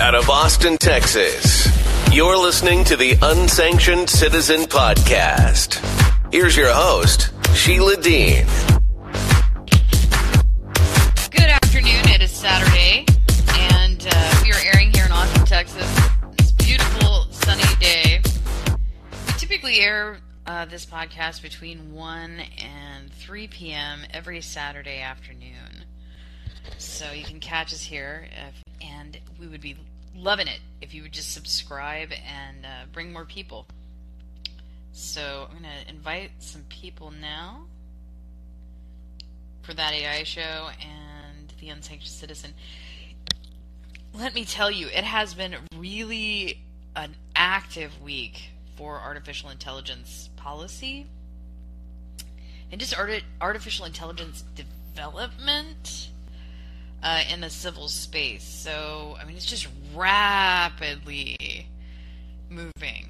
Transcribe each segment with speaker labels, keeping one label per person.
Speaker 1: out of Austin, Texas. You're listening to the Unsanctioned Citizen Podcast. Here's your host, Sheila Dean.
Speaker 2: Good afternoon. It is Saturday, and uh, we are airing here in Austin, Texas. It's beautiful, sunny day. We typically air uh, this podcast between 1 and 3 p.m. every Saturday afternoon. So you can catch us here, if, and we would be loving it if you would just subscribe and uh, bring more people. So I'm going to invite some people now for that AI show and the Unsanctioned Citizen. Let me tell you, it has been really an active week for artificial intelligence policy and just art- artificial intelligence development uh, in the civil space. So, I mean, it's just rapidly moving.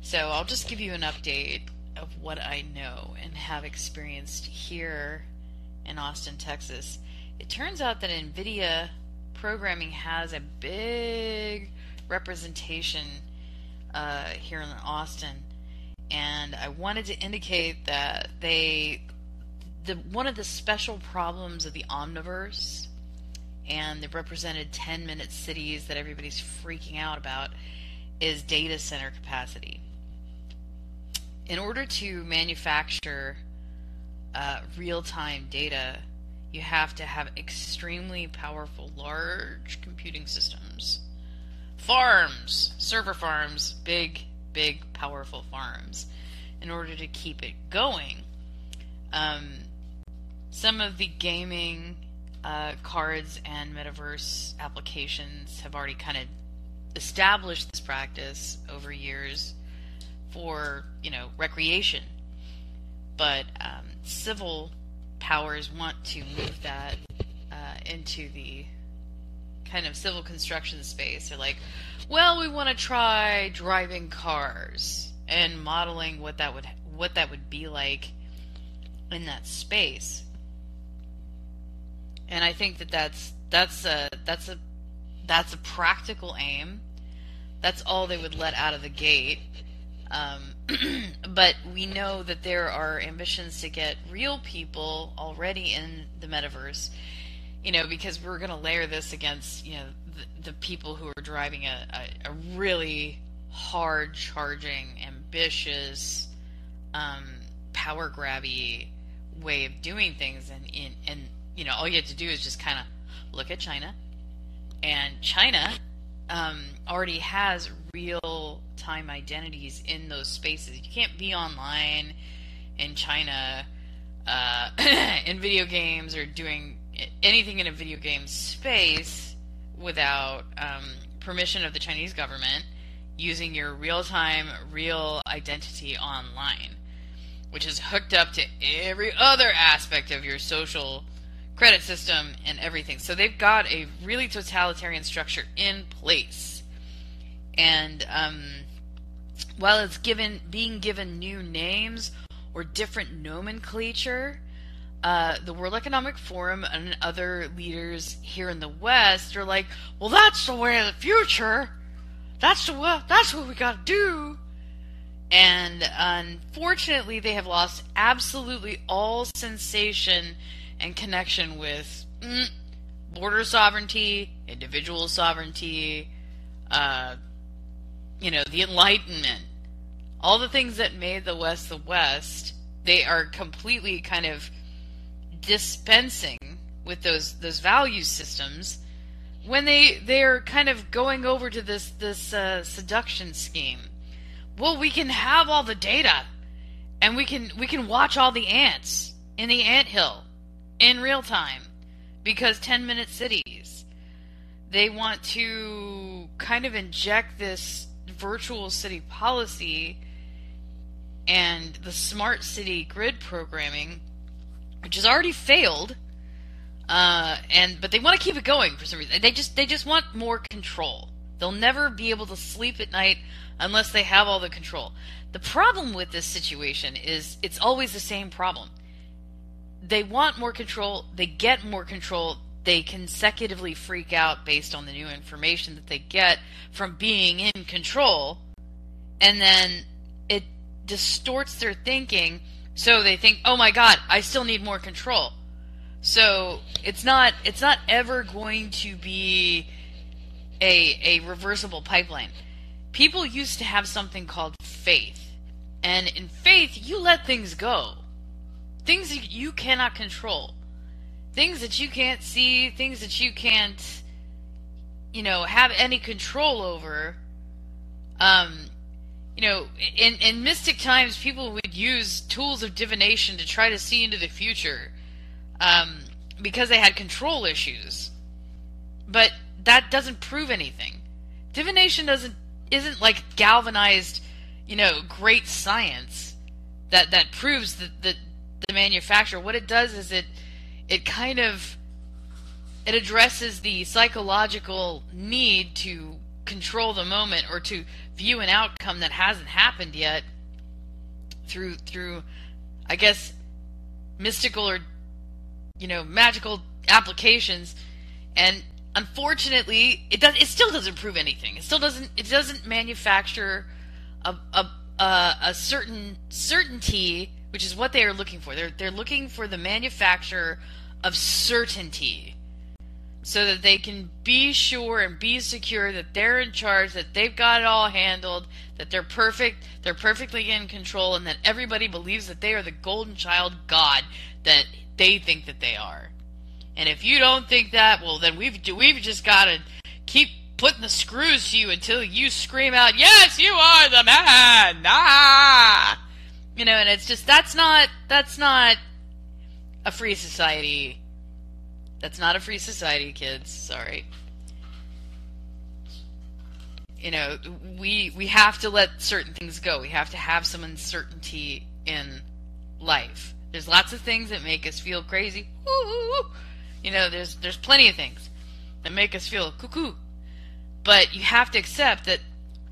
Speaker 2: So, I'll just give you an update of what I know and have experienced here in Austin, Texas. It turns out that NVIDIA programming has a big representation uh, here in Austin. And I wanted to indicate that they, the one of the special problems of the Omniverse and the represented 10 minute cities that everybody's freaking out about is data center capacity. In order to manufacture uh, real time data, you have to have extremely powerful, large computing systems. Farms, server farms, big, big, powerful farms, in order to keep it going. Um, some of the gaming uh, cards and metaverse applications have already kind of established this practice over years for you know recreation, but um, civil powers want to move that uh, into the kind of civil construction space. They're like, well, we want to try driving cars and modeling what that would what that would be like in that space and I think that that's that's a that's a that's a practical aim. That's all they would let out of the gate. Um, but we know that there are ambitions to get real people already in the metaverse. You know, because we're going to layer this against you know the, the people who are driving a, a, a really hard charging, ambitious, um, power grabby way of doing things, and in and you know, all you have to do is just kind of look at China, and China um, already has real time identities in those spaces. You can't be online in China uh, in video games or doing anything in a video game space without um, permission of the Chinese government using your real time, real identity online, which is hooked up to every other aspect of your social credit system and everything. So they've got a really totalitarian structure in place. And um, while it's given being given new names or different nomenclature, uh, the World Economic Forum and other leaders here in the West are like, "Well, that's the way of the future. That's the that's what we got to do." And unfortunately, they have lost absolutely all sensation and connection with mm, border sovereignty, individual sovereignty, uh, you know, the Enlightenment, all the things that made the West the West, they are completely kind of dispensing with those those value systems when they they're kind of going over to this this uh, seduction scheme. Well, we can have all the data, and we can we can watch all the ants in the ant hill in real time because 10 minute cities they want to kind of inject this virtual city policy and the smart city grid programming which has already failed uh, and but they want to keep it going for some reason. They just they just want more control. They'll never be able to sleep at night unless they have all the control. The problem with this situation is it's always the same problem they want more control, they get more control, they consecutively freak out based on the new information that they get from being in control and then it distorts their thinking so they think oh my god i still need more control. So it's not it's not ever going to be a a reversible pipeline. People used to have something called faith and in faith you let things go things that you cannot control things that you can't see, things that you can't, you know, have any control over. Um, you know, in in mystic times, people would use tools of divination to try to see into the future, um, because they had control issues. But that doesn't prove anything. Divination doesn't isn't like galvanized, you know, great science that that proves that the the manufacturer. What it does is it it kind of it addresses the psychological need to control the moment or to view an outcome that hasn't happened yet through through I guess mystical or you know magical applications and unfortunately it does it still doesn't prove anything it still doesn't it doesn't manufacture a a, a, a certain certainty which is what they are looking for they're they're looking for the manufacturer of certainty so that they can be sure and be secure that they're in charge, that they've got it all handled, that they're perfect, they're perfectly in control, and that everybody believes that they are the golden child God that they think that they are. And if you don't think that, well, then we've we've just got to keep putting the screws to you until you scream out, "Yes, you are the man!" Ah, you know, and it's just that's not that's not a free society. That's not a free society, kids. Sorry. You know, we we have to let certain things go. We have to have some uncertainty in life. There's lots of things that make us feel crazy. You know, there's there's plenty of things that make us feel cuckoo. But you have to accept that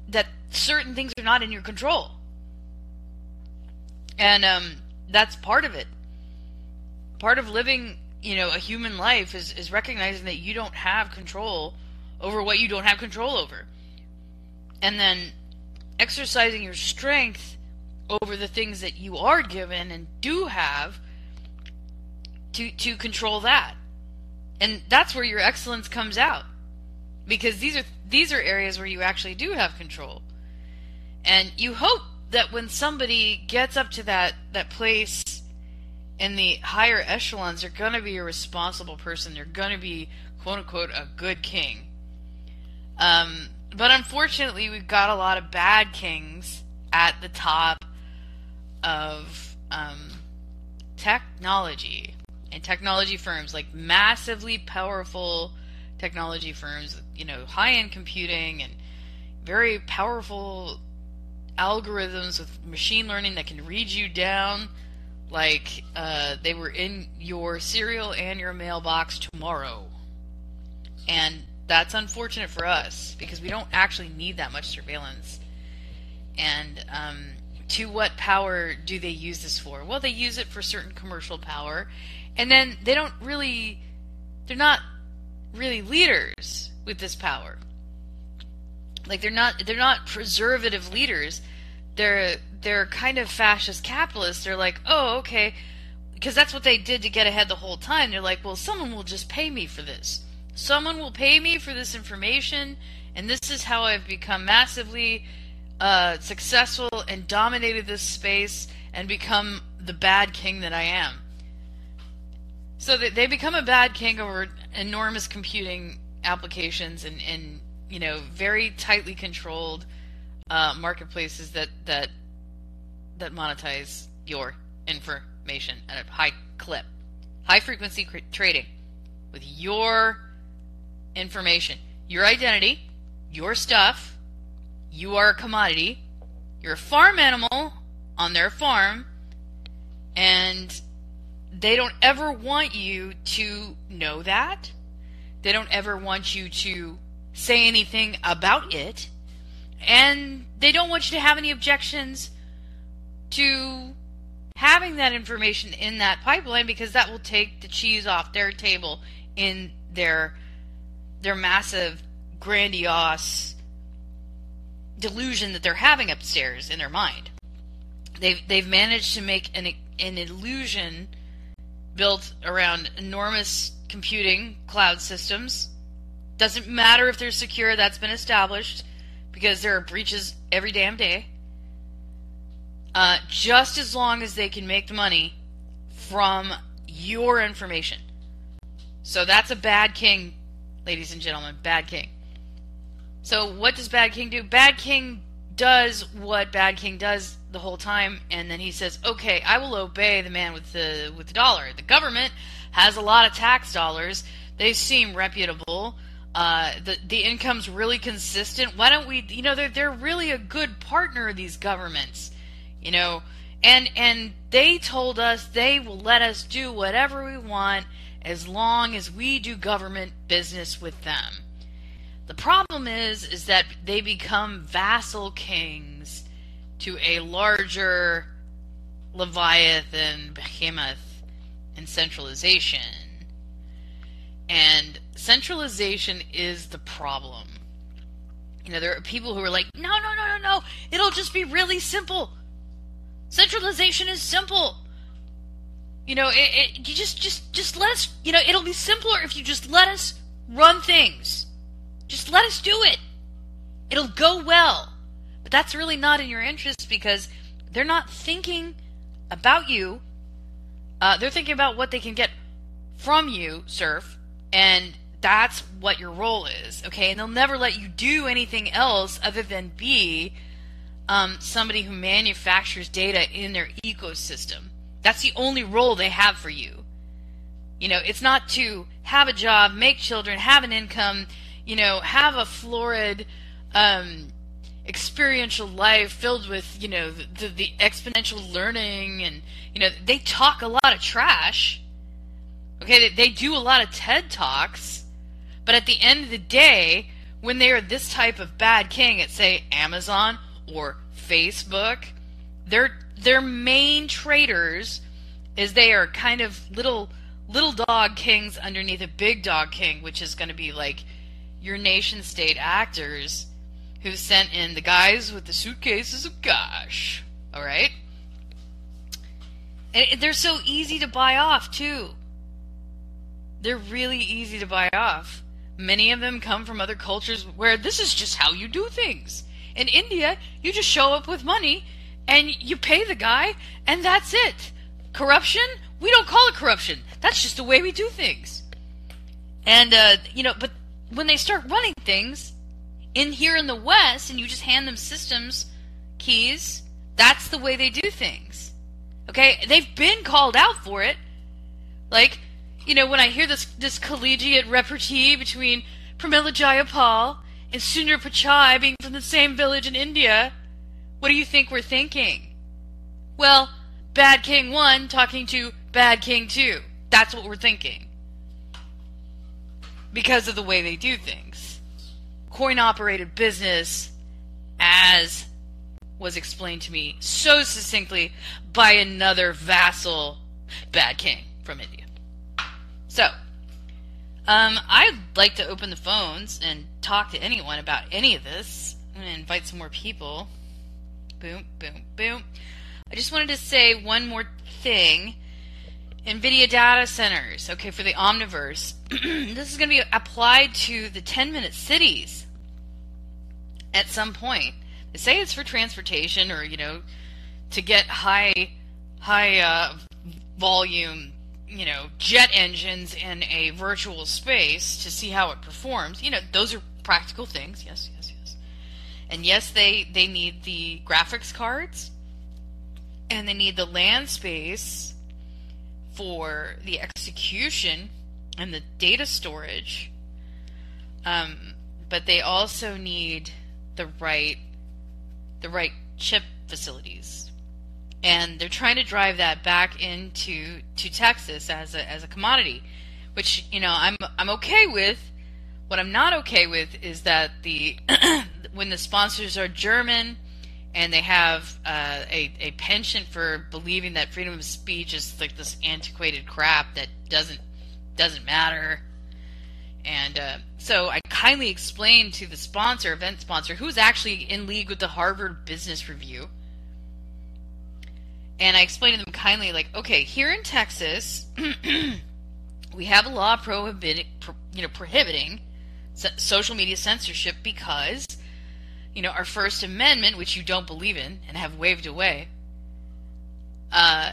Speaker 2: that certain things are not in your control. And um, that's part of it part of living, you know, a human life is, is recognizing that you don't have control over what you don't have control over. And then exercising your strength over the things that you are given and do have to to control that. And that's where your excellence comes out. Because these are these are areas where you actually do have control. And you hope that when somebody gets up to that that place in the higher echelons, they're going to be a responsible person. They're going to be, quote unquote, a good king. Um, but unfortunately, we've got a lot of bad kings at the top of um, technology and technology firms, like massively powerful technology firms, you know, high end computing and very powerful algorithms with machine learning that can read you down like uh, they were in your cereal and your mailbox tomorrow. And that's unfortunate for us because we don't actually need that much surveillance. And um, to what power do they use this for? Well, they use it for certain commercial power, and then they don't really, they're not really leaders with this power. Like they're not, they're not preservative leaders. They're they're kind of fascist capitalists. They're like, oh, okay, because that's what they did to get ahead the whole time. They're like, well, someone will just pay me for this. Someone will pay me for this information, and this is how I've become massively uh, successful and dominated this space and become the bad king that I am. So they become a bad king over enormous computing applications and, and you know very tightly controlled uh, marketplaces that that that monetize your information at a high clip. High frequency cr- trading with your information, your identity, your stuff. You are a commodity. You're a farm animal on their farm, and they don't ever want you to know that. They don't ever want you to say anything about it. And they don't want you to have any objections to having that information in that pipeline because that will take the cheese off their table in their their massive grandiose delusion that they're having upstairs in their mind. They've they've managed to make an an illusion built around enormous computing cloud systems. Doesn't matter if they're secure, that's been established because there are breaches every damn day. Uh, just as long as they can make the money from your information. So that's a bad king, ladies and gentlemen. Bad king. So what does Bad King do? Bad King does what Bad King does the whole time, and then he says, "Okay, I will obey the man with the with the dollar. The government has a lot of tax dollars. They seem reputable. Uh, the the income's really consistent. Why don't we? You know, they're they're really a good partner. These governments, you know." And and they told us they will let us do whatever we want as long as we do government business with them. The problem is is that they become vassal kings to a larger Leviathan behemoth in centralization. And centralization is the problem. You know, there are people who are like, no, no, no, no, no, it'll just be really simple. Centralization is simple. You know, it, it, you just, just, just let us. You know, it'll be simpler if you just let us run things. Just let us do it. It'll go well. But that's really not in your interest because they're not thinking about you. Uh, they're thinking about what they can get from you, Serf, and that's what your role is, okay? And they'll never let you do anything else other than be um, somebody who manufactures data in their ecosystem. That's the only role they have for you. You know, it's not to have a job, make children, have an income, you know, have a florid, um, experiential life filled with, you know, the, the, exponential learning and, you know, they talk a lot of trash. Okay, they, do a lot of TED Talks. But at the end of the day, when they are this type of bad king at, say, Amazon or Facebook, their their main traders is they are kind of little little dog kings underneath a big dog king, which is going to be like your nation state actors who sent in the guys with the suitcases of cash. All right? And they're so easy to buy off, too. They're really easy to buy off. Many of them come from other cultures where this is just how you do things. In India, you just show up with money and you pay the guy, and that's it. Corruption? We don't call it corruption. That's just the way we do things. And, uh, you know, but when they start running things in here in the West and you just hand them systems keys, that's the way they do things. Okay? They've been called out for it. Like, you know, when I hear this this collegiate repartee between Pramila Jayapal and Sundar Pichai being from the same village in India, what do you think we're thinking? Well, Bad King 1 talking to Bad King 2. That's what we're thinking because of the way they do things. Coin operated business, as was explained to me so succinctly by another vassal bad king from India. So, um, I'd like to open the phones and talk to anyone about any of this. I'm going to invite some more people. Boom, boom, boom. I just wanted to say one more thing NVIDIA data centers, okay, for the Omniverse. this is going to be applied to the 10 minute cities at some point. They say it's for transportation or, you know, to get high, high uh, volume, you know, jet engines in a virtual space to see how it performs. You know, those are practical things. Yes, yes, yes. And yes, they, they need the graphics cards and they need the land space for the execution and the data storage. Um, but they also need the right the right chip facilities. And they're trying to drive that back into to Texas as a as a commodity, which you know I'm I'm okay with. What I'm not okay with is that the when the sponsors are German and they have uh, a, a penchant for believing that freedom of speech is like this antiquated crap that doesn't doesn't matter. And uh, so I kindly explained to the sponsor, event sponsor, who's actually in league with the Harvard Business Review. And I explained to them kindly, like, okay, here in Texas, we have a law prohibiting, you know, prohibiting social media censorship because, you know, our First Amendment, which you don't believe in and have waved away, uh,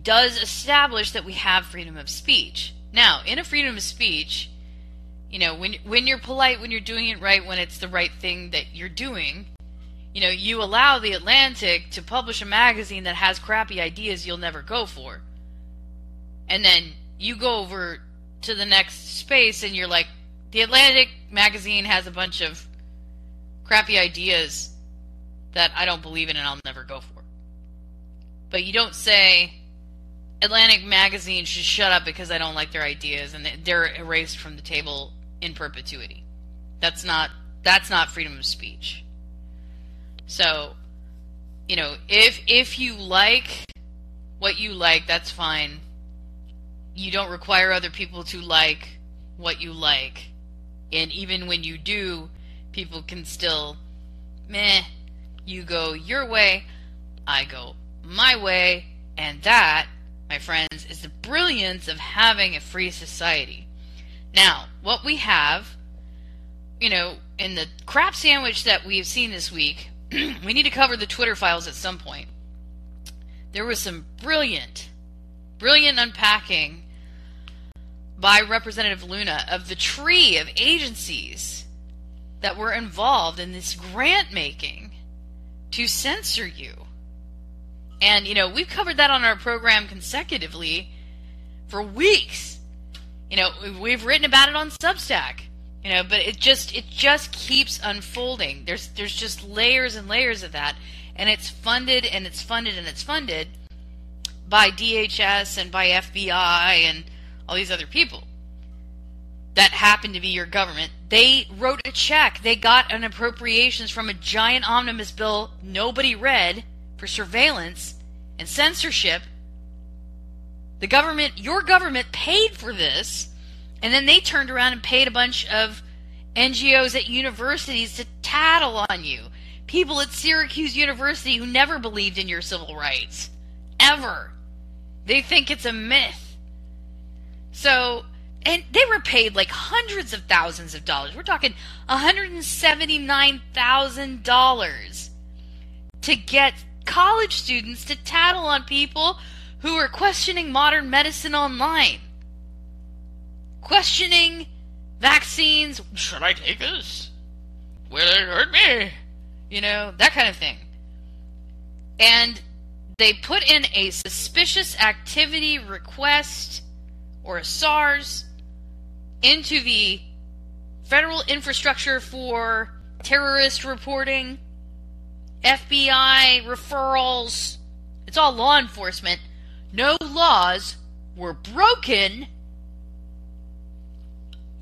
Speaker 2: does establish that we have freedom of speech. Now, in a freedom of speech, you know, when when you're polite, when you're doing it right, when it's the right thing that you're doing, you know, you allow the Atlantic to publish a magazine that has crappy ideas you'll never go for. And then you go over to the next space and you're like, the Atlantic magazine has a bunch of crappy ideas that I don't believe in and I'll never go for. But you don't say, Atlantic magazine should shut up because I don't like their ideas and they're erased from the table in perpetuity. That's not that's not freedom of speech. So, you know, if if you like what you like, that's fine. You don't require other people to like what you like. And even when you do, people can still meh, you go your way, I go my way, and that my friends, is the brilliance of having a free society. Now, what we have, you know, in the crap sandwich that we've seen this week, we need to cover the Twitter files at some point. There was some brilliant, brilliant unpacking by Representative Luna of the tree of agencies that were involved in this grant making to censor you. And, you know, we've covered that on our program consecutively for weeks. You know, we've written about it on Substack. You know, but it just it just keeps unfolding. There's there's just layers and layers of that, and it's funded and it's funded and it's funded by DHS and by FBI and all these other people that happen to be your government. They wrote a check. They got an appropriations from a giant omnibus bill nobody read for surveillance and censorship. The government, your government paid for this, and then they turned around and paid a bunch of NGOs at universities to tattle on you. People at Syracuse University who never believed in your civil rights. Ever. They think it's a myth. So, and they were paid like hundreds of thousands of dollars. We're talking $179,000 to get college students to tattle on people who are questioning modern medicine online. Questioning vaccines. Should I take this? Will it hurt me? You know, that kind of thing. And they put in a suspicious activity request or a SARS into the Federal Infrastructure for Terrorist Reporting FBI referrals. It's all law enforcement. No laws were broken,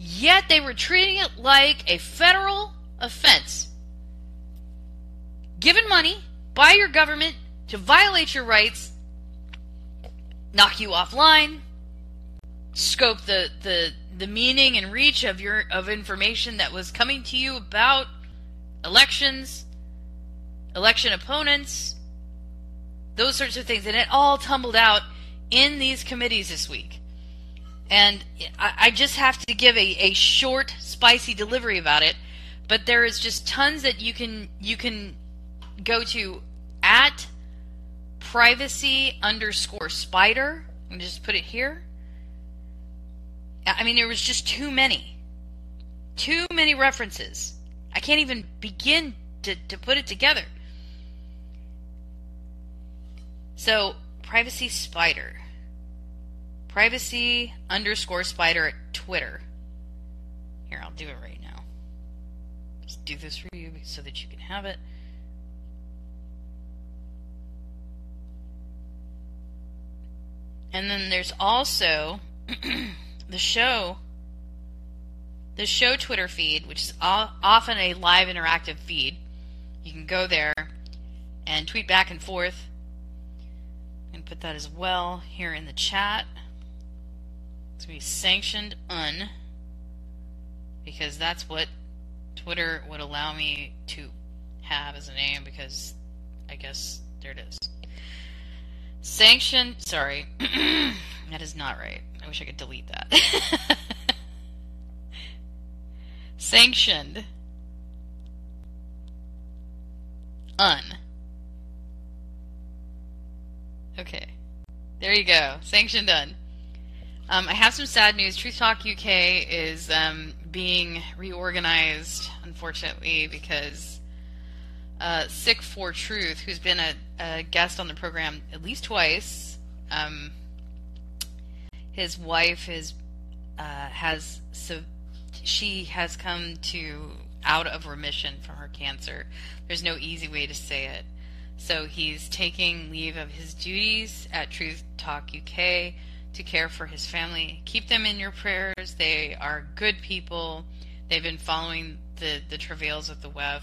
Speaker 2: yet they were treating it like a federal offense. Given money by your government to violate your rights, knock you offline, scope the, the, the meaning and reach of your of information that was coming to you about elections election opponents, those sorts of things. And it all tumbled out in these committees this week. And I, I just have to give a, a short, spicy delivery about it. But there is just tons that you can you can go to at privacy underscore spider and just put it here. I mean, there was just too many, too many references. I can't even begin to, to put it together. So, privacy spider. Privacy underscore spider at Twitter. Here, I'll do it right now. Just do this for you so that you can have it. And then there's also the show the show Twitter feed, which is often a live interactive feed. You can go there and tweet back and forth and put that as well here in the chat. To be sanctioned un because that's what Twitter would allow me to have as a name because I guess there it is. Sanctioned, sorry, that is not right. I wish I could delete that. Sanctioned. Un. Okay. There you go. Sanction done. Um, I have some sad news. Truth Talk UK is um, being reorganized, unfortunately, because uh, Sick for Truth, who's been a, a, guest on the program at least twice, um, his wife is uh, has so she has come to out of remission from her cancer. There's no easy way to say it. So he's taking leave of his duties at Truth Talk UK to care for his family. Keep them in your prayers. They are good people. They've been following the, the travails of the WEF,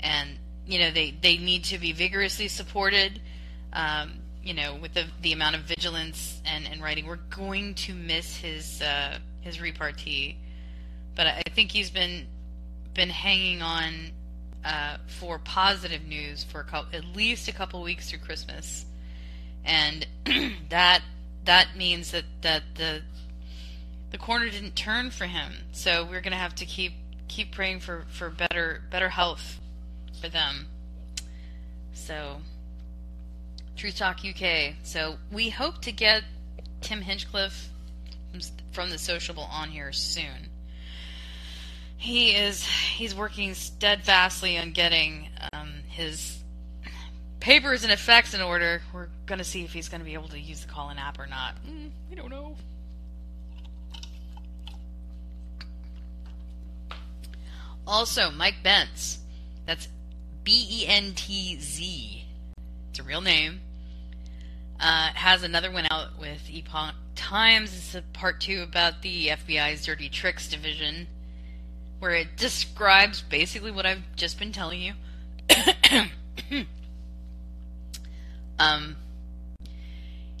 Speaker 2: and you know they, they need to be vigorously supported. Um, you know, with the the amount of vigilance and, and writing, we're going to miss his uh, his repartee, but I think he's been been hanging on uh, for positive news for couple, at least a couple weeks through Christmas, and that that means that that the the corner didn't turn for him. So we're gonna have to keep keep praying for for better better health for them. So Truth Talk UK. So we hope to get Tim Hinchliffe from the Sociable on here soon. He is he's working steadfastly on getting um, his papers and effects in order. We're going to see if he's going to be able to use the Callin app or not. Mm, we don't know. Also, Mike Bentz. That's B E N T Z. It's a real name. Uh, has another one out with Epoch Times. It's a part two about the FBI's Dirty Tricks division, where it describes basically what I've just been telling you. um,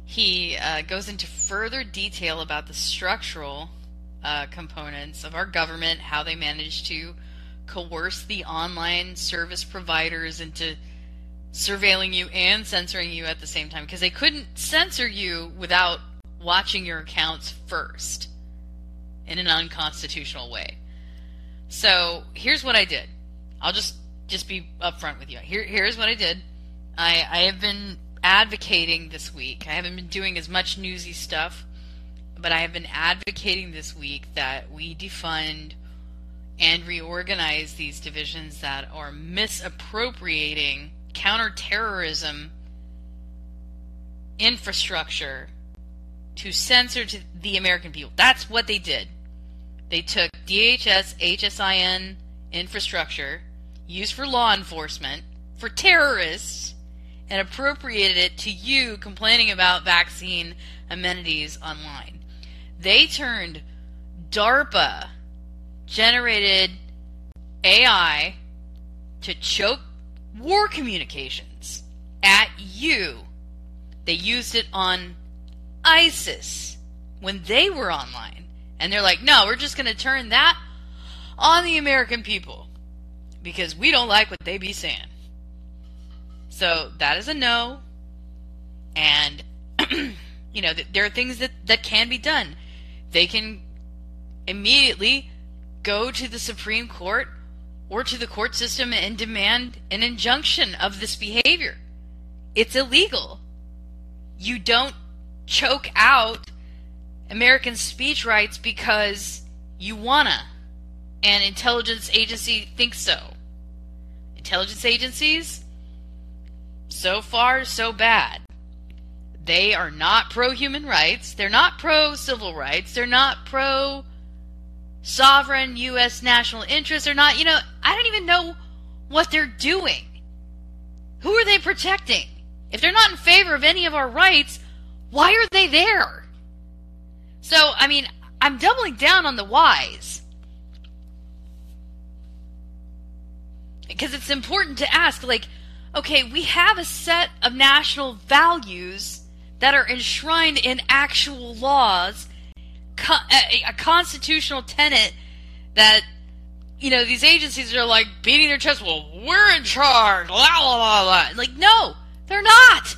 Speaker 2: he uh, goes into further detail about the structural uh, components of our government, how they managed to coerce the online service providers into surveilling you and censoring you at the same time because they couldn't censor you without watching your accounts first in an unconstitutional way. So here's what I did. I'll just just be upfront with you. Here here's what I did. I I have been advocating this week. I haven't been doing as much newsy stuff, but I have been advocating this week that we defund and reorganize these divisions that are misappropriating counterterrorism infrastructure to censor to the American people. That's what they did. They took DHS, HSIN infrastructure used for law enforcement for terrorists and appropriated it to you complaining about vaccine amenities online. They turned DARPA generated AI to choke war communications at you. They used it on ISIS when they were online. And they're like, no, we're just going to turn that on the American people because we don't like what they be saying. So that is a no. And, you know, there are things that, that can be done. They can immediately go to the Supreme Court or to the court system and demand an injunction of this behavior. It's illegal. You don't choke out American speech rights because you wanna. And intelligence agency thinks so. Intelligence agencies so far, so bad. They are not pro human rights. They're not pro civil rights. They're not pro sovereign U.S. national interests. They're not, you know, I don't even know what they're doing. Who are they protecting? If they're not in favor of any of our rights, why are they there? So, I mean, I'm doubling down on the whys. Because it's important to ask, like, okay, we have a set of national values that are enshrined in actual laws, a, constitutional tenet that you know these agencies are like beating their chest. Well, we're in charge. La la la la. Like no, they're not.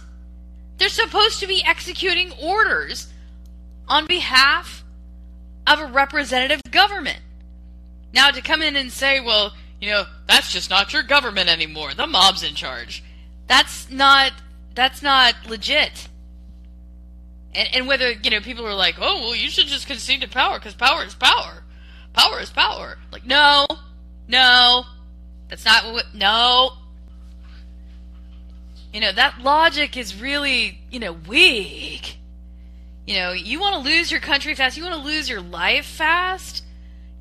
Speaker 2: They're supposed to be executing orders on behalf of a representative government. Now to come in and say, well, you know, that's just not your government anymore. The mob's in charge. That's not that's not legit. And, and whether you know people are like, oh well, you should just concede to power because power is power. Power is power. Like no, no, that's not what. No, you know that logic is really you know weak. You know, you want to lose your country fast. You want to lose your life fast.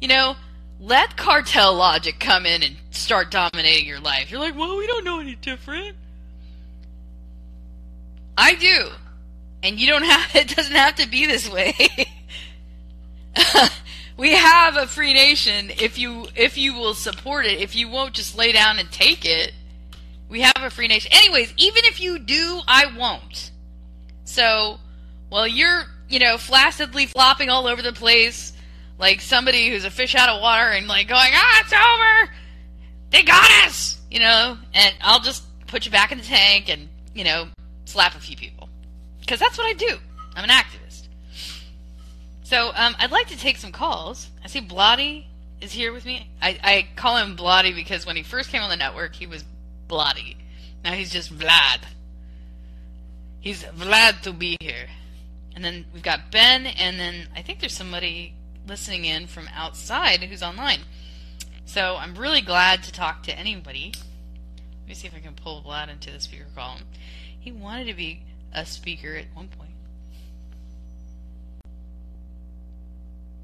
Speaker 2: You know, let cartel logic come in and start dominating your life. You're like, well, we don't know any different. I do. And you don't have it doesn't have to be this way. we have a free nation if you if you will support it, if you won't just lay down and take it. We have a free nation. Anyways, even if you do, I won't. So, well you're, you know, flaccidly flopping all over the place like somebody who's a fish out of water and like going, "Ah, it's over. They got us." You know, and I'll just put you back in the tank and, you know, slap a few people. Because that's what I do. I'm an activist. So um, I'd like to take some calls. I see Blotty is here with me. I, I call him Blotty because when he first came on the network, he was Blotty. Now he's just Vlad. He's Vlad to be here. And then we've got Ben, and then I think there's somebody listening in from outside who's online. So I'm really glad to talk to anybody. Let me see if I can pull Vlad into the speaker column. He wanted to be a speaker at one point.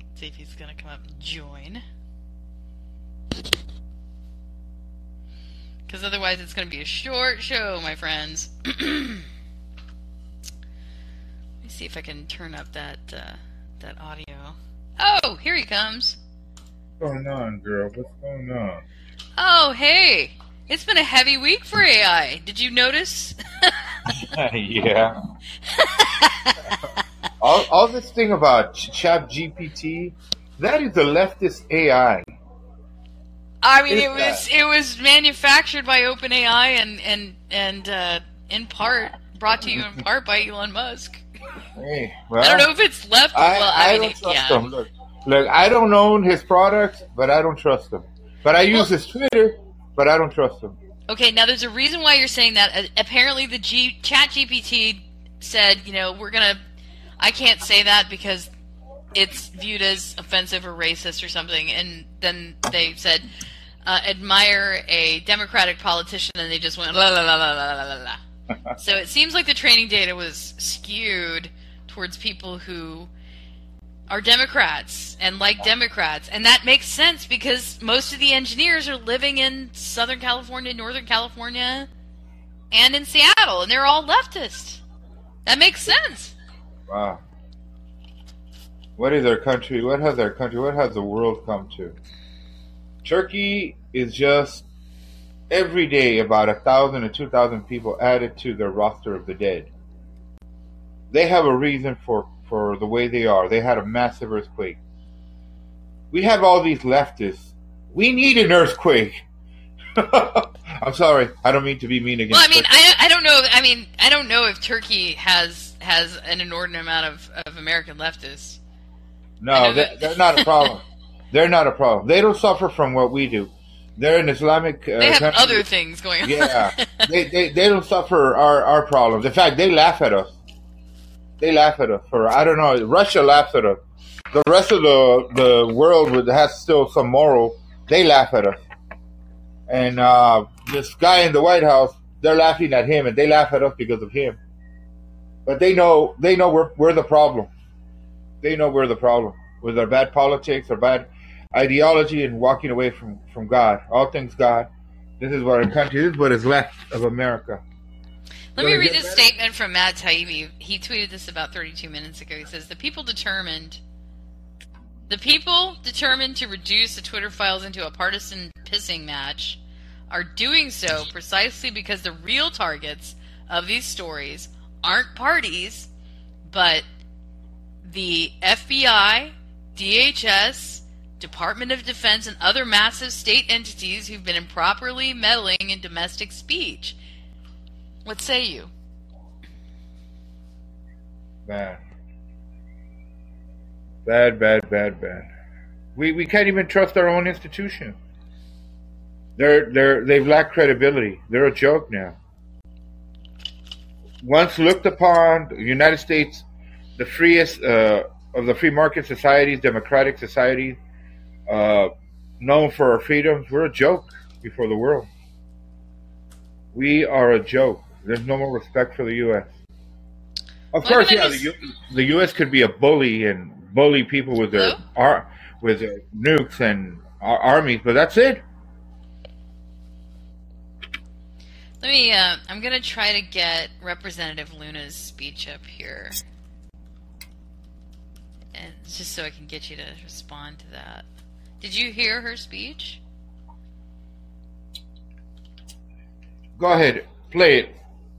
Speaker 2: Let's see if he's going to come up and join. Because otherwise it's going to be a short show, my friends. Let me see if I can turn up that uh, that audio. Oh, here he comes.
Speaker 3: What's going on, girl? What's going on?
Speaker 2: Oh, hey. It's been a heavy week for AI. Did you notice?
Speaker 3: yeah. all, all this thing about Chat GPT, that is a leftist AI.
Speaker 2: I mean, it was it was manufactured by OpenAI and and and uh, in part brought to you in part by Elon Musk.
Speaker 3: Hey, well,
Speaker 2: I don't know if it's left.
Speaker 3: I,
Speaker 2: well,
Speaker 3: I,
Speaker 2: I
Speaker 3: don't trust
Speaker 2: yeah.
Speaker 3: him. Look, look, I don't own his products, but I don't trust him. But I use
Speaker 2: well,
Speaker 3: his Twitter, but I don't trust him.
Speaker 2: Okay, now there's a reason why you're saying that. Uh, apparently, the G- Chat GPT said, you know, we're gonna. I can't say that because it's viewed as offensive or racist or something. And then they said, uh, admire a Democratic politician, and they just went la la la la la la la. so it seems like the training data was skewed towards people who are Democrats and like Democrats. And that makes sense because most of the engineers are living in Southern California, Northern California, and in Seattle, and they're all leftist. That makes sense.
Speaker 3: Wow. What is our country? What has our country? What has the world come to? Turkey is just every day about a thousand or two thousand people added to their roster of the dead. They have a reason for, for the way they are. They had a massive earthquake. We have all these leftists. We need an earthquake. I'm sorry. I don't mean to be mean against.
Speaker 2: Well, I mean, I, I don't know. I mean, I don't know if Turkey has has an inordinate amount of, of American leftists.
Speaker 3: No, they, they're not a problem. they're not a problem. They don't suffer from what we do. They're an Islamic. Uh,
Speaker 2: They have
Speaker 3: country.
Speaker 2: other things going on.
Speaker 3: Yeah, they, they they don't suffer our our problems. In fact, they laugh at us. They laugh at us for I don't know. Russia laughs at us. The rest of the the world with has still some moral. They laugh at us. And uh, this guy in the White House, they're laughing at him, and they laugh at us because of him. But they know they know we're we're the problem. They know we're the problem with our bad politics, our bad ideology, and walking away from from God. All things God. This is what our country. This is what is left of America.
Speaker 2: Let me read this
Speaker 3: better?
Speaker 2: statement from Matt Taibbi. He tweeted this about 32 minutes ago. He says, The people determined. The people determined to reduce the Twitter files into a partisan pissing match are doing so precisely because the real targets of these stories aren't parties, but the FBI, DHS, Department of Defense, and other massive state entities who've been improperly meddling in domestic speech. What say you?
Speaker 3: Bad. Bad, bad, bad, bad. We we can't even trust our own institution. They're they're they've lacked credibility. They're a joke now. Once looked upon, the United States, the freest uh, of the free market societies, democratic societies, uh, known for our freedoms, we're a joke before the world. We are a joke. There's no more respect for the U.S. Of
Speaker 2: Well,
Speaker 3: course, yeah,
Speaker 2: mean,
Speaker 3: the, U- the U.S. could be a bully and bully people with their ar- with their nukes and ar- armies, but that's it.
Speaker 2: Let me. Uh, I'm gonna try to get Representative Luna's speech up here, and just so I can get you to respond to that. Did you hear her speech?
Speaker 3: Go ahead, play it.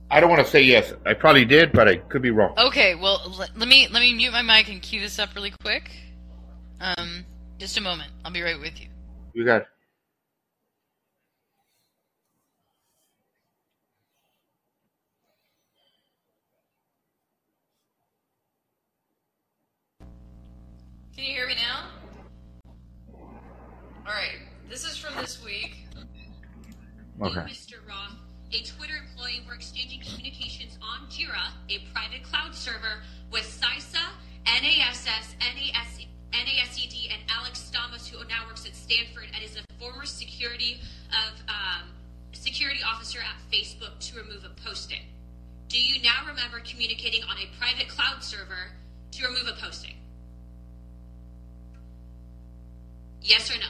Speaker 3: I don't want to say yes. I probably did, but I could be wrong.
Speaker 2: Okay. Well, let, let me let me mute my mic and cue this up really quick. Um, just a moment. I'll be right with you.
Speaker 3: You got. it.
Speaker 2: Can you hear me now? All right. This is from this week.
Speaker 3: Okay.
Speaker 4: Mr. Roth, a Twitter employee were exchanging communications on Jira, a private cloud server, with CISA, NASS, NAS, NASED, and Alex Stamos, who now works at Stanford and is a former security of um, security officer at Facebook, to remove a posting. Do you now remember communicating on a private cloud server to remove a posting? Yes or no?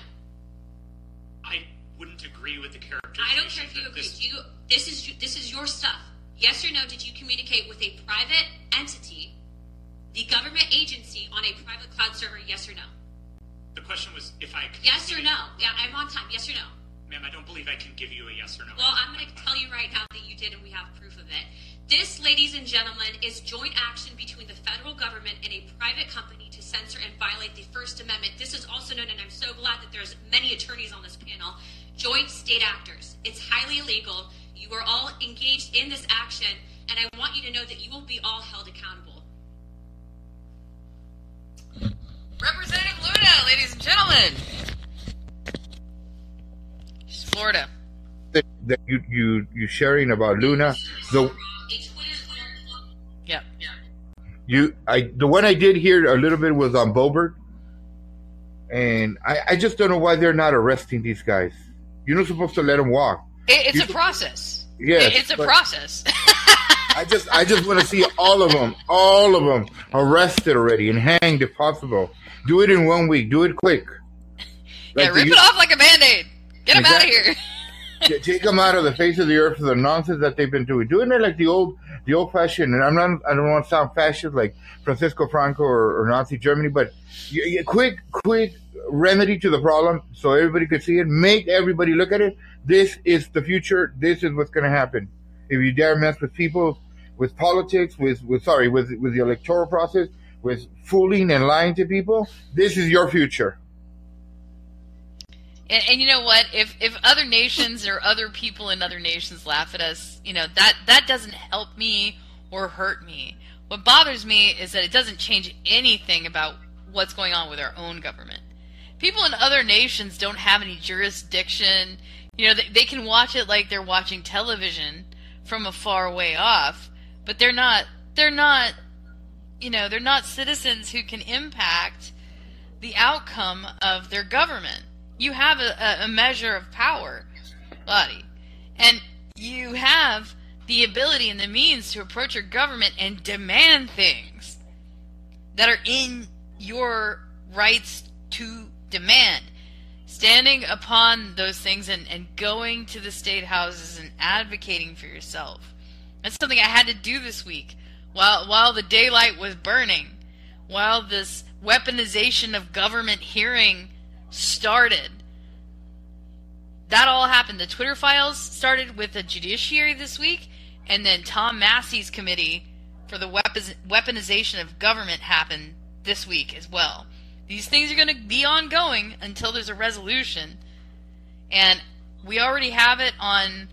Speaker 5: I wouldn't agree with the character.
Speaker 4: I don't care if you agree. Do you, this is this is your stuff. Yes or no? Did you communicate with a private entity, the government agency, on a private cloud server? Yes or no?
Speaker 5: The question was if I.
Speaker 4: Yes or no? Yeah, I'm on time. Yes or no?
Speaker 5: Ma'am, I don't believe I can give you a yes or no.
Speaker 4: Well, I'm going to tell you right now that you did, and we have proof of it. This, ladies and gentlemen, is joint action between the federal government and a private company to censor and violate the First Amendment. This is also known, and I'm so glad that there's many attorneys on this panel, joint state actors. It's highly illegal. You are all engaged in this action, and I want you to know that you will be all held accountable.
Speaker 2: Representative Luna, ladies and gentlemen. Florida.
Speaker 3: That, that you you you sharing about Luna. The
Speaker 4: Twitter
Speaker 3: you I the one I did hear a little bit was on Boebert, and I I just don't know why they're not arresting these guys. You're not supposed to let them walk.
Speaker 2: It, it's
Speaker 3: You-
Speaker 2: a process.
Speaker 3: Yes,
Speaker 2: It- it's a process.
Speaker 3: I just I just want to see all of them, all of them arrested already and hanged if possible. Do it in one week. Do it quick.
Speaker 2: yeah, rip it off like a band-aid. Get him out of here.
Speaker 3: Take them out of the face of the earth for the nonsense that they've been doing. Doing it like the old, the old fashioned. And I'm not, I don't want to sound fascist like Francisco Franco or, or Nazi Germany, but quick, quick remedy to the problem so everybody could see it. Make everybody look at it. This is the future. This is what's going to happen. If you dare mess with people, with politics, with, with sorry, with with the electoral process, with fooling and lying to people, this is your future.
Speaker 2: And, and you know what? If if other nations or other people in other nations laugh at us, you know that that doesn't help me or hurt me. What bothers me is that it doesn't change anything about what's going on with our own government. People in other nations don't have any jurisdiction. You know, they, they can watch it like they're watching television from a far way off, but they're not. They're not. You know, they're not citizens who can impact the outcome of their government. You have a, a- measure of power, buddy, and you have the ability and the means to approach your government and demand things that are in your rights to demand. Standing upon those things and, and going to the state houses and advocating for yourself. That's something I had to do this week while while the daylight was burning, while this weaponization of government hearing started. That all happened. The Twitter files started with the judiciary this week, and then Tom Massie's committee for the weaponization of government happened this week as well. These things are going to be ongoing until there's a resolution, and we already have it on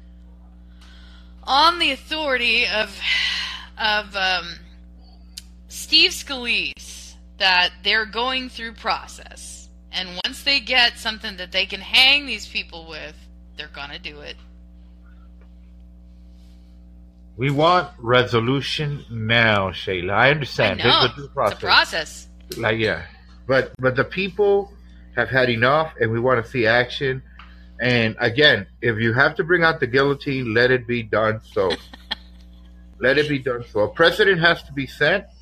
Speaker 2: on the authority of of um, Steve Scalise that they're going through process, and once they get something that they can hang these people with, they're gonna do it.
Speaker 3: We want resolution now, Shayla. I understand.
Speaker 2: I know.
Speaker 3: There's a process.
Speaker 2: It's a process.
Speaker 3: Like yeah, but but the people have had enough, and we want to see action. And again, if you have to bring out the guillotine, let it be done so. let it be done so. A precedent has to be set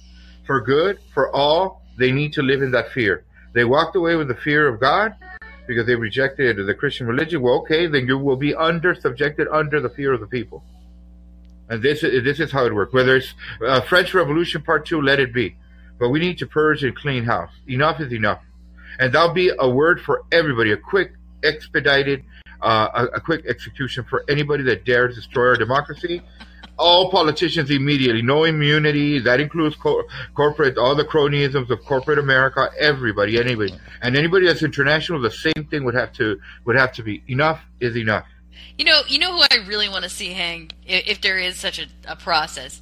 Speaker 3: for good for all. They need to live in that fear. They walked away with the fear of God because they rejected the Christian religion. Well, okay, then you will be under subjected under the fear of the people. And this is this is how it works. Whether it's uh, French Revolution Part Two, let it be. But we need to purge and clean house. Enough is enough, and that'll be a word for everybody. A quick, expedited, uh, a, a quick execution for anybody that dares destroy our democracy. All politicians immediately, no immunity. That includes co- corporate, all the cronyisms of corporate America. Everybody, anybody, and anybody that's international. The same thing would have to would have to be enough is enough.
Speaker 2: You know, you know who I really want to see hang if, if there is such a, a process,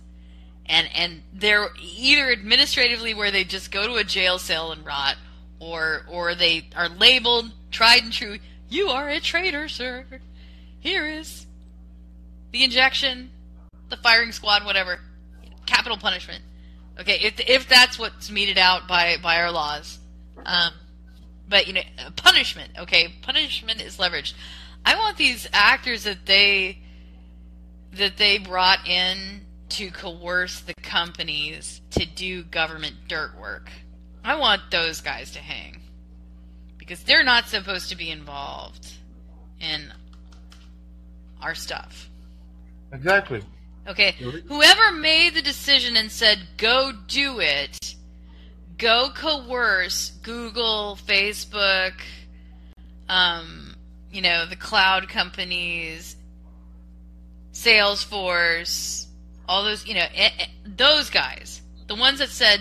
Speaker 2: and and they're either administratively where they just go to a jail cell and rot, or or they are labeled tried and true. You are a traitor, sir. Here is the injection, the firing squad, whatever, capital punishment. Okay, if if that's what's meted out by by our laws, um, but you know, punishment. Okay, punishment is leveraged. I want these actors that they that they brought in to coerce the companies to do government dirt work. I want those guys to hang because they're not supposed to be involved in our stuff.
Speaker 3: Exactly.
Speaker 2: Okay, whoever made the decision and said go do it, go coerce Google, Facebook, um, you know, the cloud companies, Salesforce, all those, you know, eh, eh, those guys, the ones that said,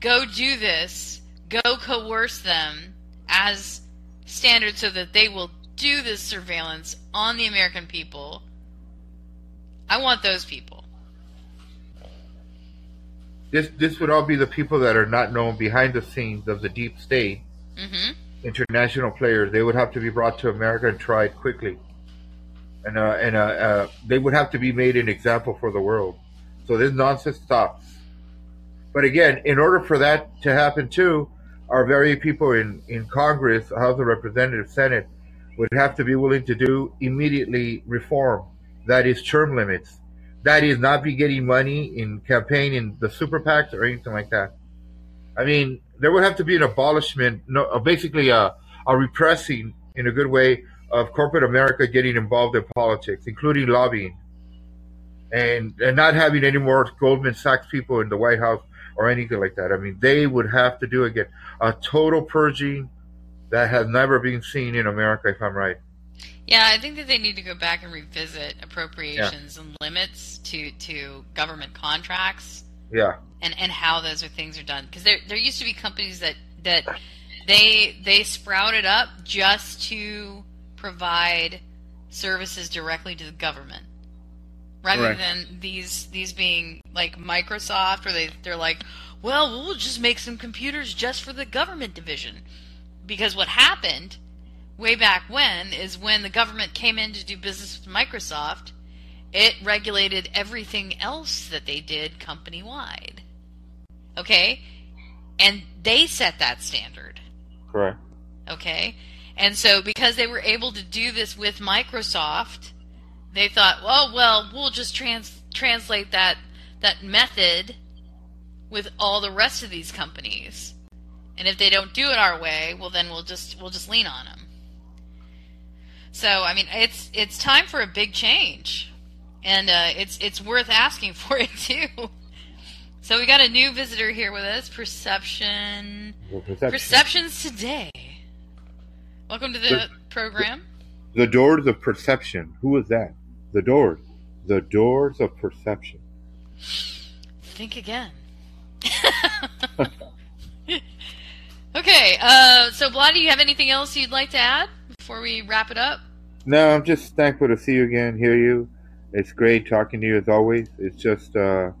Speaker 2: go do this, go coerce them as standards so that they will do this surveillance on the American people. I want those people.
Speaker 3: This this would all be the people that are not known behind the scenes of the deep state,
Speaker 2: hmm
Speaker 3: international players. They would have to be brought to America and tried quickly, and uh, and uh, uh, they would have to be made an example for the world. So this nonsense stops. But again, in order for that to happen too, our very people in in Congress, House of Representatives, Senate, would have to be willing to do immediately reform. That is term limits. That is not be getting money in campaign in the super PACs or anything like that. I mean, there would have to be an abolishment, no, uh, basically a, a repressing in a good way of corporate America getting involved in politics, including lobbying, and and not having any more Goldman Sachs people in the White House or anything like that. I mean, they would have to do again a total purging that has never been seen in America, if I'm right.
Speaker 2: Yeah, I think that they need to go back and revisit appropriations and limits to, to government contracts
Speaker 3: Yeah,
Speaker 2: and, and how those are things are done. Because there there used to be companies that that they they sprouted up just to provide services directly to the government, rather
Speaker 3: Correct.
Speaker 2: than these these being like Microsoft, where they they're like, well, we'll just make some computers just for the government division. Because what happened way back when is when the government came in to do business with Microsoft, it regulated everything else that they did company wide. Okay? And they set that standard.
Speaker 3: correct.
Speaker 2: Okay? And so because they were able to do this with Microsoft, they thought, well, well, we'll just trans- translate that that method with all the rest of these companies. And if they don't do it our way, well then we'll just we'll just lean on them. So, I mean, it's it's time for a big change. And uh, it's it's worth asking for it too. So we got a new visitor here with us, Perception
Speaker 3: Well, perception.
Speaker 2: Perceptions today. Welcome to the
Speaker 3: The-
Speaker 2: program.
Speaker 3: The doors of perception. Who is that? The doors. The doors of perception.
Speaker 2: Think again. Okay, uh, so Blotty, you have anything else you'd like to add before we wrap it up?
Speaker 3: No, I'm just thankful to see you again, hear you. It's great talking to you as always. It's just, uh,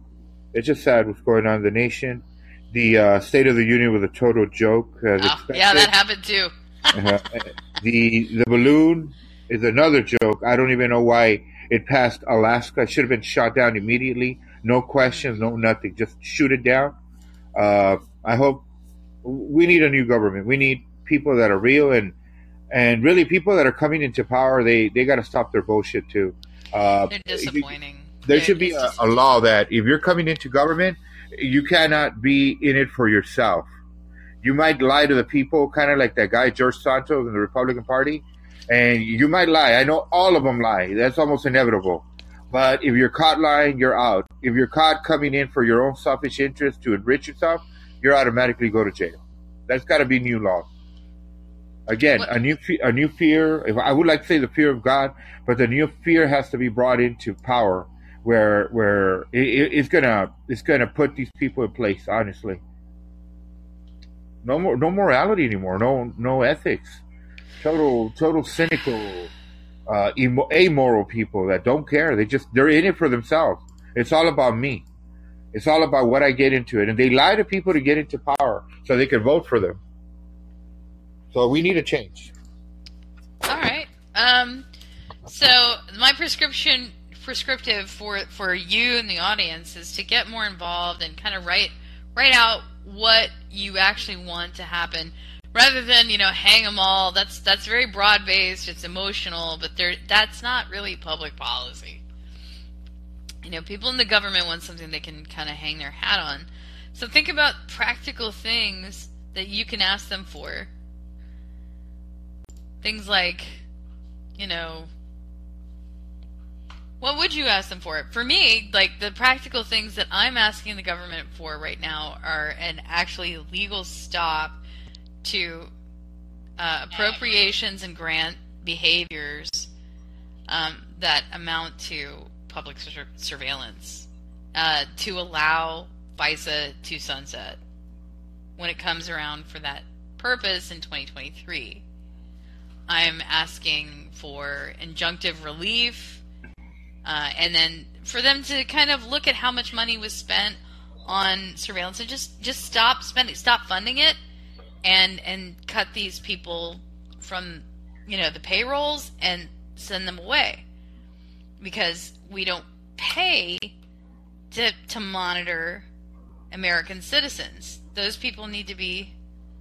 Speaker 3: it's just sad what's going on in the nation. The uh, State of the Union was a total joke. As
Speaker 2: Oh,
Speaker 3: expected.
Speaker 2: yeah, that happened too.
Speaker 3: Uh-huh. the the balloon is another joke. I don't even know why it passed Alaska. It should have been shot down immediately. No questions, no nothing. Just shoot it down. Uh, I hope we need a new government. We need people that are real and and really people that are coming into power. They they got to stop their bullshit too. Uh,
Speaker 2: They're disappointing.
Speaker 3: there should be a, a law that if you're coming into government, you cannot be in it for yourself. You might lie to the people, kind of like that guy George Santos in the Republican Party, and you might lie. I know all of them lie. That's almost inevitable. But if you're caught lying, you're out. If you're caught coming in for your own selfish interest to enrich yourself, you're automatically go to jail. That's got to be new law. Again,
Speaker 2: What-
Speaker 3: a new fe- a new fear. If I would like to say the fear of God, but the new fear has to be brought into power, where where it, it- it's gonna it's gonna put these people in place. Honestly, no more no morality anymore. No no ethics. Total total cynical, uh, emo- amoral people that don't care. They just they're in it for themselves. It's all about me. It's all about what I get into it, and they lie to people to get into power so they can vote for them. So we need a change.
Speaker 2: All right. Um, so my prescription prescriptive for for you and the audience is to get more involved and kind of write write out what you actually want to happen rather than you know hang them all that's that's very broad based it's emotional but there that's not really public policy. You know people in the government want something they can kind of hang their hat on. So think about practical things that you can ask them for. Things like you know what would you ask them for? For me, like the practical things that I'm asking the government for right now are an actually legal stop to uh, appropriations and grant behaviors um, that amount to public sur- surveillance uh, to allow FISA to sunset when it comes around for that purpose in 2023. I'm asking for injunctive relief uh, and then for them to kind of look at how much money was spent on surveillance and just just stop spending, stop funding it, and and cut these people from you know the payrolls and send them away because we don't pay to to monitor American citizens. Those people need to be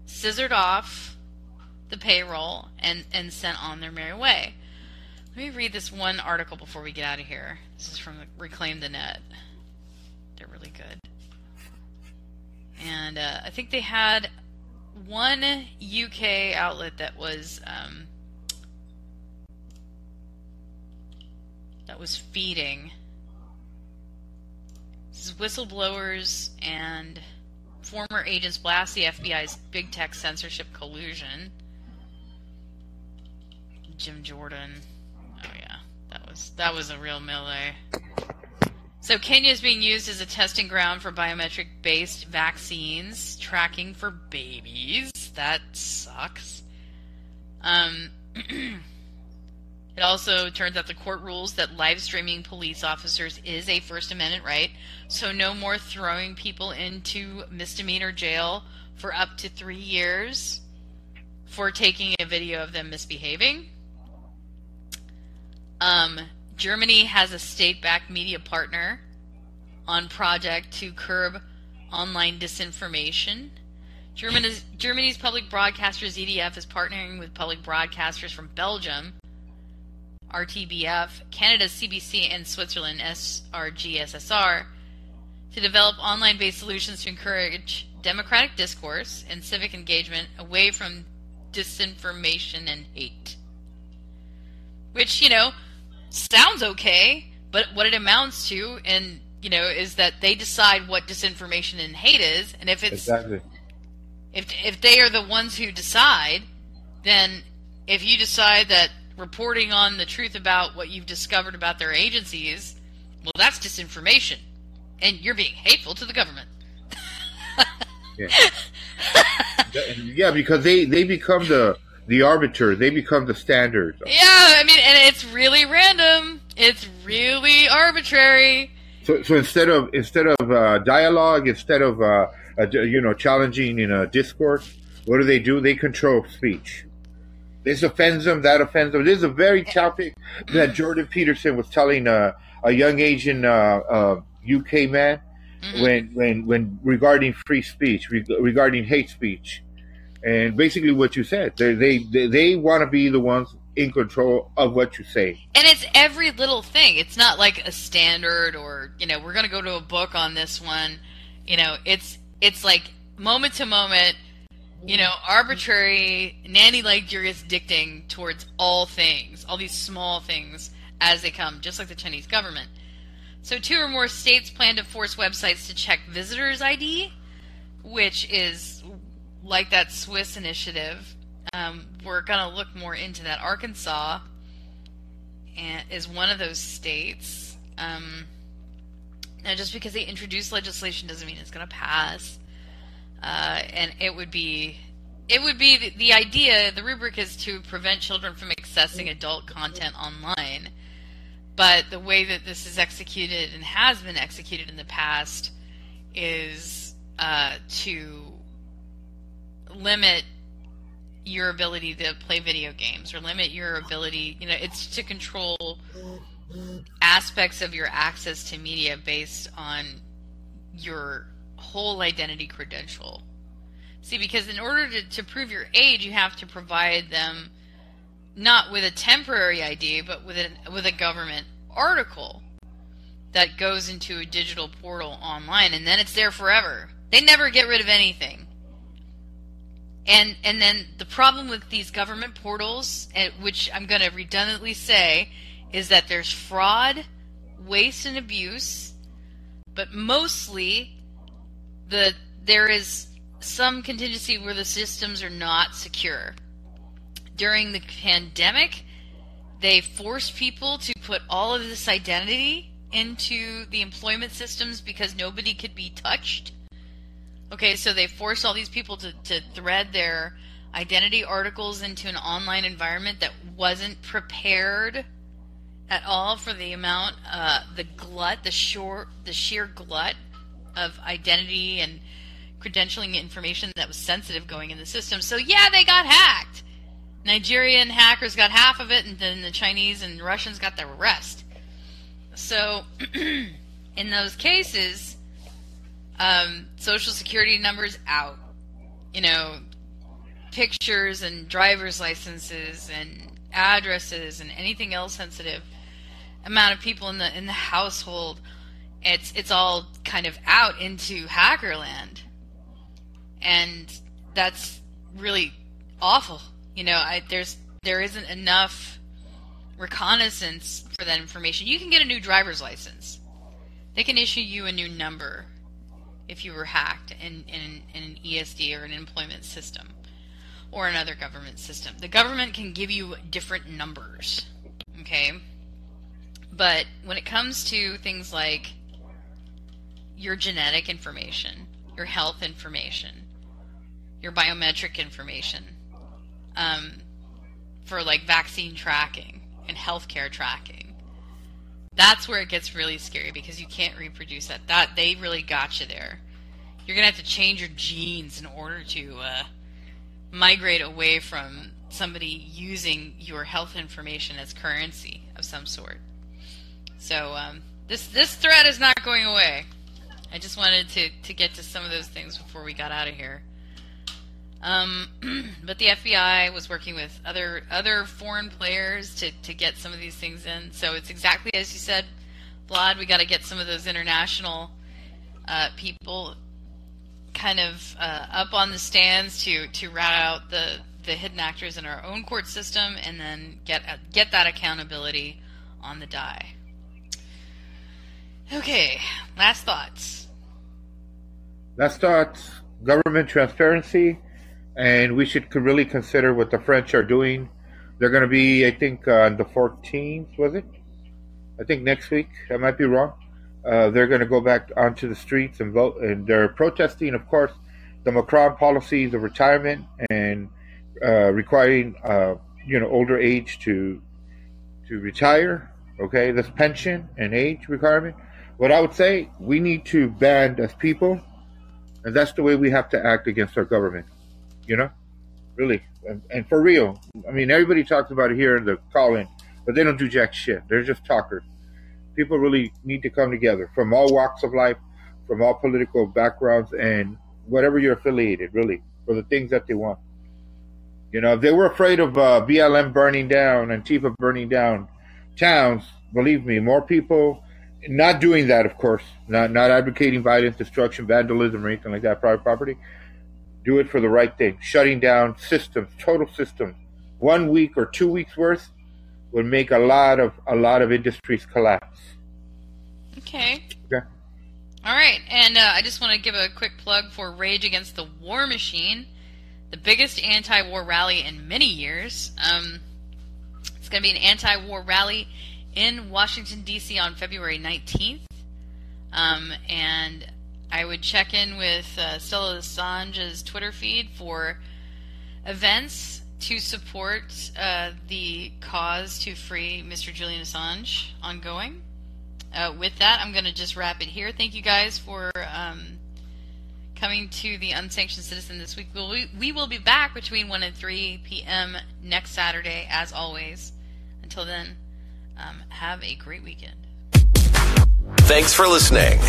Speaker 2: scissored off the payroll and and sent on their merry way. Let me read this one article before we get out of here. This is from Reclaim the Net. They're really good. And uh, I think they had one UK outlet that was um, that was feeding. This is whistleblowers and former agents blast the FBI's big tech censorship collusion. Jim Jordan. Oh yeah, that was that was a real melee. So Kenya is being used as a testing ground for biometric-based vaccines tracking for babies. That sucks. Um, it also turns out the court rules that live streaming police officers is a First Amendment right. So no more throwing people into misdemeanor jail for up to three years for taking a video of them misbehaving. Um, Germany has a state-backed media partner on project to curb online disinformation. Germany's, Germany's public broadcaster ZDF is partnering with public broadcasters from Belgium, RTBF, Canada's CBC, and Switzerland SRGSSR to develop online-based solutions to encourage democratic discourse and civic engagement away from disinformation and hate. Which, you know, sounds okay, but what it amounts to, and you know, is that they decide what disinformation and hate is, and if it's
Speaker 3: Exactly.
Speaker 2: if if they are the ones who decide, then if you decide that reporting on the truth about what you've discovered about their agencies, well, that's disinformation, and you're being hateful to the government.
Speaker 3: Yeah. yeah, because they they become the the arbiter. They become the standard.
Speaker 2: Yeah, I mean, and it's really random. It's really arbitrary.
Speaker 3: So, so instead of instead of uh, dialogue, instead of uh, uh, you know challenging in a discourse, what do they do? They control speech. This offends them. That offends them. This is a very topic that Jordan Peterson was telling uh, a young Asian uh, UK uh, man mm-hmm. when when when regarding free speech, regarding hate speech, and basically what you said. They they they, want to be the ones in control of what you say.
Speaker 2: And it's every little thing. It's not like a standard or, you know, we're going to go to a book on this one. You know, it's it's like moment to moment, you know, arbitrary nanny like jurisdicting towards all things, all these small things as they come, just like the Chinese government. So two or more states plan to force websites to check visitors ID, which is like that Swiss initiative um, we're going to look more into that. Arkansas is one of those states. Um, now, just because they introduce legislation doesn't mean it's going to pass. Uh, and it would be, it would be the, the idea. The rubric is to prevent children from accessing adult content online. But the way that this is executed and has been executed in the past is uh, to limit your ability to play video games or limit your ability, you know, it's to control aspects of your access to media based on your whole identity credential. See, because in order to, to prove your age, you have to provide them not with a temporary ID, but with a, with a government article that goes into a digital portal online, and then it's there forever. They never get rid of anything. And and then the problem with these government portals, eh, which I'm going to redundantly say, is that there's fraud, waste, and abuse, but mostly the there is some contingency where the systems are not secure. During the pandemic, they forced people to put all of this identity into the employment systems because nobody could be touched Okay, so they forced all these people to, to thread their identity articles into an online environment that wasn't prepared at all for the amount, uh, the glut, the sheer, the sheer glut of identity and credentialing information that was sensitive going in the system. So yeah, they got hacked. Nigerian hackers got half of it, and then the Chinese and Russians got the rest. So in those cases, um, social security numbers out. You know, pictures and driver's licenses and addresses and anything else sensitive. Amount of people in the in the household. It's it's all kind of out into hackerland, and that's really awful. You know, I, there's there isn't enough reconnaissance for that information. You can get a new driver's license. They can issue you a new number if you were hacked in, in, in an ESD or an employment system or another government system. The government can give you different numbers, okay? But when it comes to things like your genetic information, your health information, your biometric information, um, for like vaccine tracking and healthcare tracking, that's where it gets really scary because you can't reproduce that. That they really got you there. You're gonna have to change your genes in order to uh, migrate away from somebody using your health information as currency of some sort. So um, this this threat is not going away. I just wanted to, to get to some of those things before we got out of here. Um, but the FBI was working with other other foreign players to, to get some of these things in. So it's exactly as you said, Vlad. We got to get some of those international uh, people kind of uh, up on the stands to to rat out the the hidden actors in our own court system, and then get uh, get that accountability on the die. Okay, last thoughts.
Speaker 3: Last thoughts. Government transparency and we should really consider what the French are doing. They're going to be, I think, uh, on the 14th, was it? I think next week. I might be wrong. Uh, they're going to go back onto the streets and vote, and they're protesting, of course, the Macron policies of retirement and uh, requiring uh, you know older age to to retire. Okay, this pension and age requirement. What I would say, we need to band as people, and that's the way we have to act against our government. You know, really, and, and for real. I mean, everybody talks about it here in the call-in, but they don't do jack shit. They're just talkers. People really need to come together from all walks of life, from all political backgrounds, and whatever you're affiliated, really, for the things that they want. You know, if they were afraid of uh, BLM burning down, and Antifa burning down towns, believe me, more people not doing that, of course, not not advocating violence, destruction, vandalism, or anything like that, private property. Do it for the right thing. Shutting down systems, total systems, one week or two weeks worth would make a lot of a lot of industries collapse.
Speaker 2: Okay.
Speaker 3: Okay.
Speaker 2: All right, and uh, I just want to give a quick plug for Rage Against the War Machine, the biggest anti-war rally in many years. Um, it's going to be an anti-war rally in Washington D.C. on February 19th, um, and I would check in with uh, Stella Assange's Twitter feed for events to support uh, the cause to free Mr. Julian Assange ongoing. Uh, with that, I'm going to just wrap it here. Thank you guys for um, coming to the Unsanctioned Citizen this week. We'll, we, we will be back between 1 and 3 p.m. next Saturday, as always. Until then, um, have a great weekend.
Speaker 1: Thanks for listening.